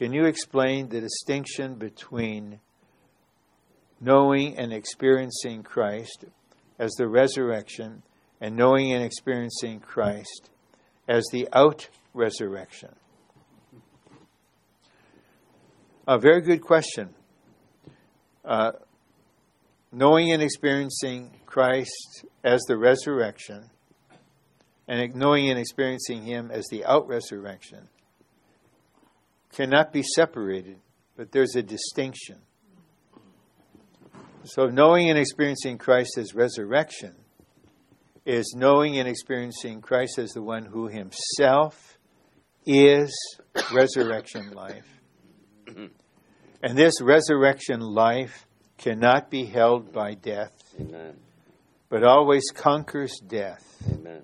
Can you explain the distinction between knowing and experiencing Christ as the resurrection and knowing and experiencing Christ as the out resurrection? A very good question. Uh, knowing and experiencing Christ as the resurrection and knowing and experiencing Him as the out resurrection cannot be separated, but there's a distinction. So, knowing and experiencing Christ as resurrection is knowing and experiencing Christ as the one who Himself is resurrection life. And this resurrection life cannot be held by death, Amen. but always conquers death Amen.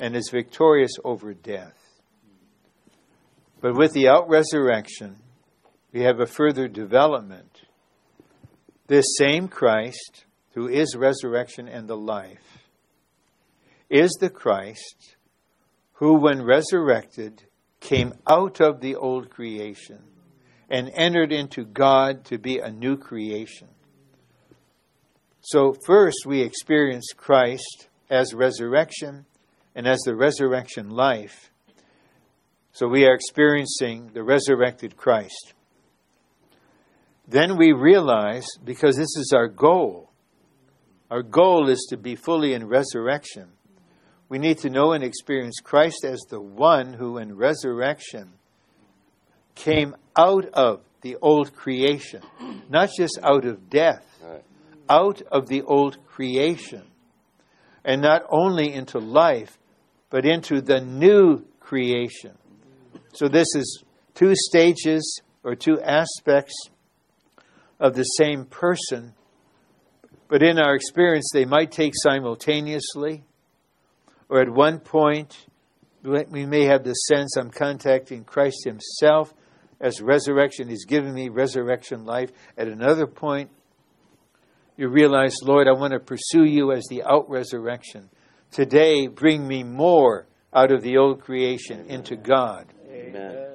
and is victorious over death. But with the out resurrection, we have a further development. This same Christ, who is resurrection and the life, is the Christ who, when resurrected, came out of the old creation and entered into God to be a new creation. So, first we experience Christ as resurrection and as the resurrection life. So, we are experiencing the resurrected Christ. Then we realize, because this is our goal, our goal is to be fully in resurrection. We need to know and experience Christ as the one who, in resurrection, came out of the old creation, not just out of death, out of the old creation, and not only into life, but into the new creation. So, this is two stages or two aspects of the same person, but in our experience, they might take simultaneously, or at one point, we may have the sense I'm contacting Christ Himself as resurrection. He's giving me resurrection life. At another point, you realize, Lord, I want to pursue you as the out resurrection. Today, bring me more out of the old creation into God. Amen.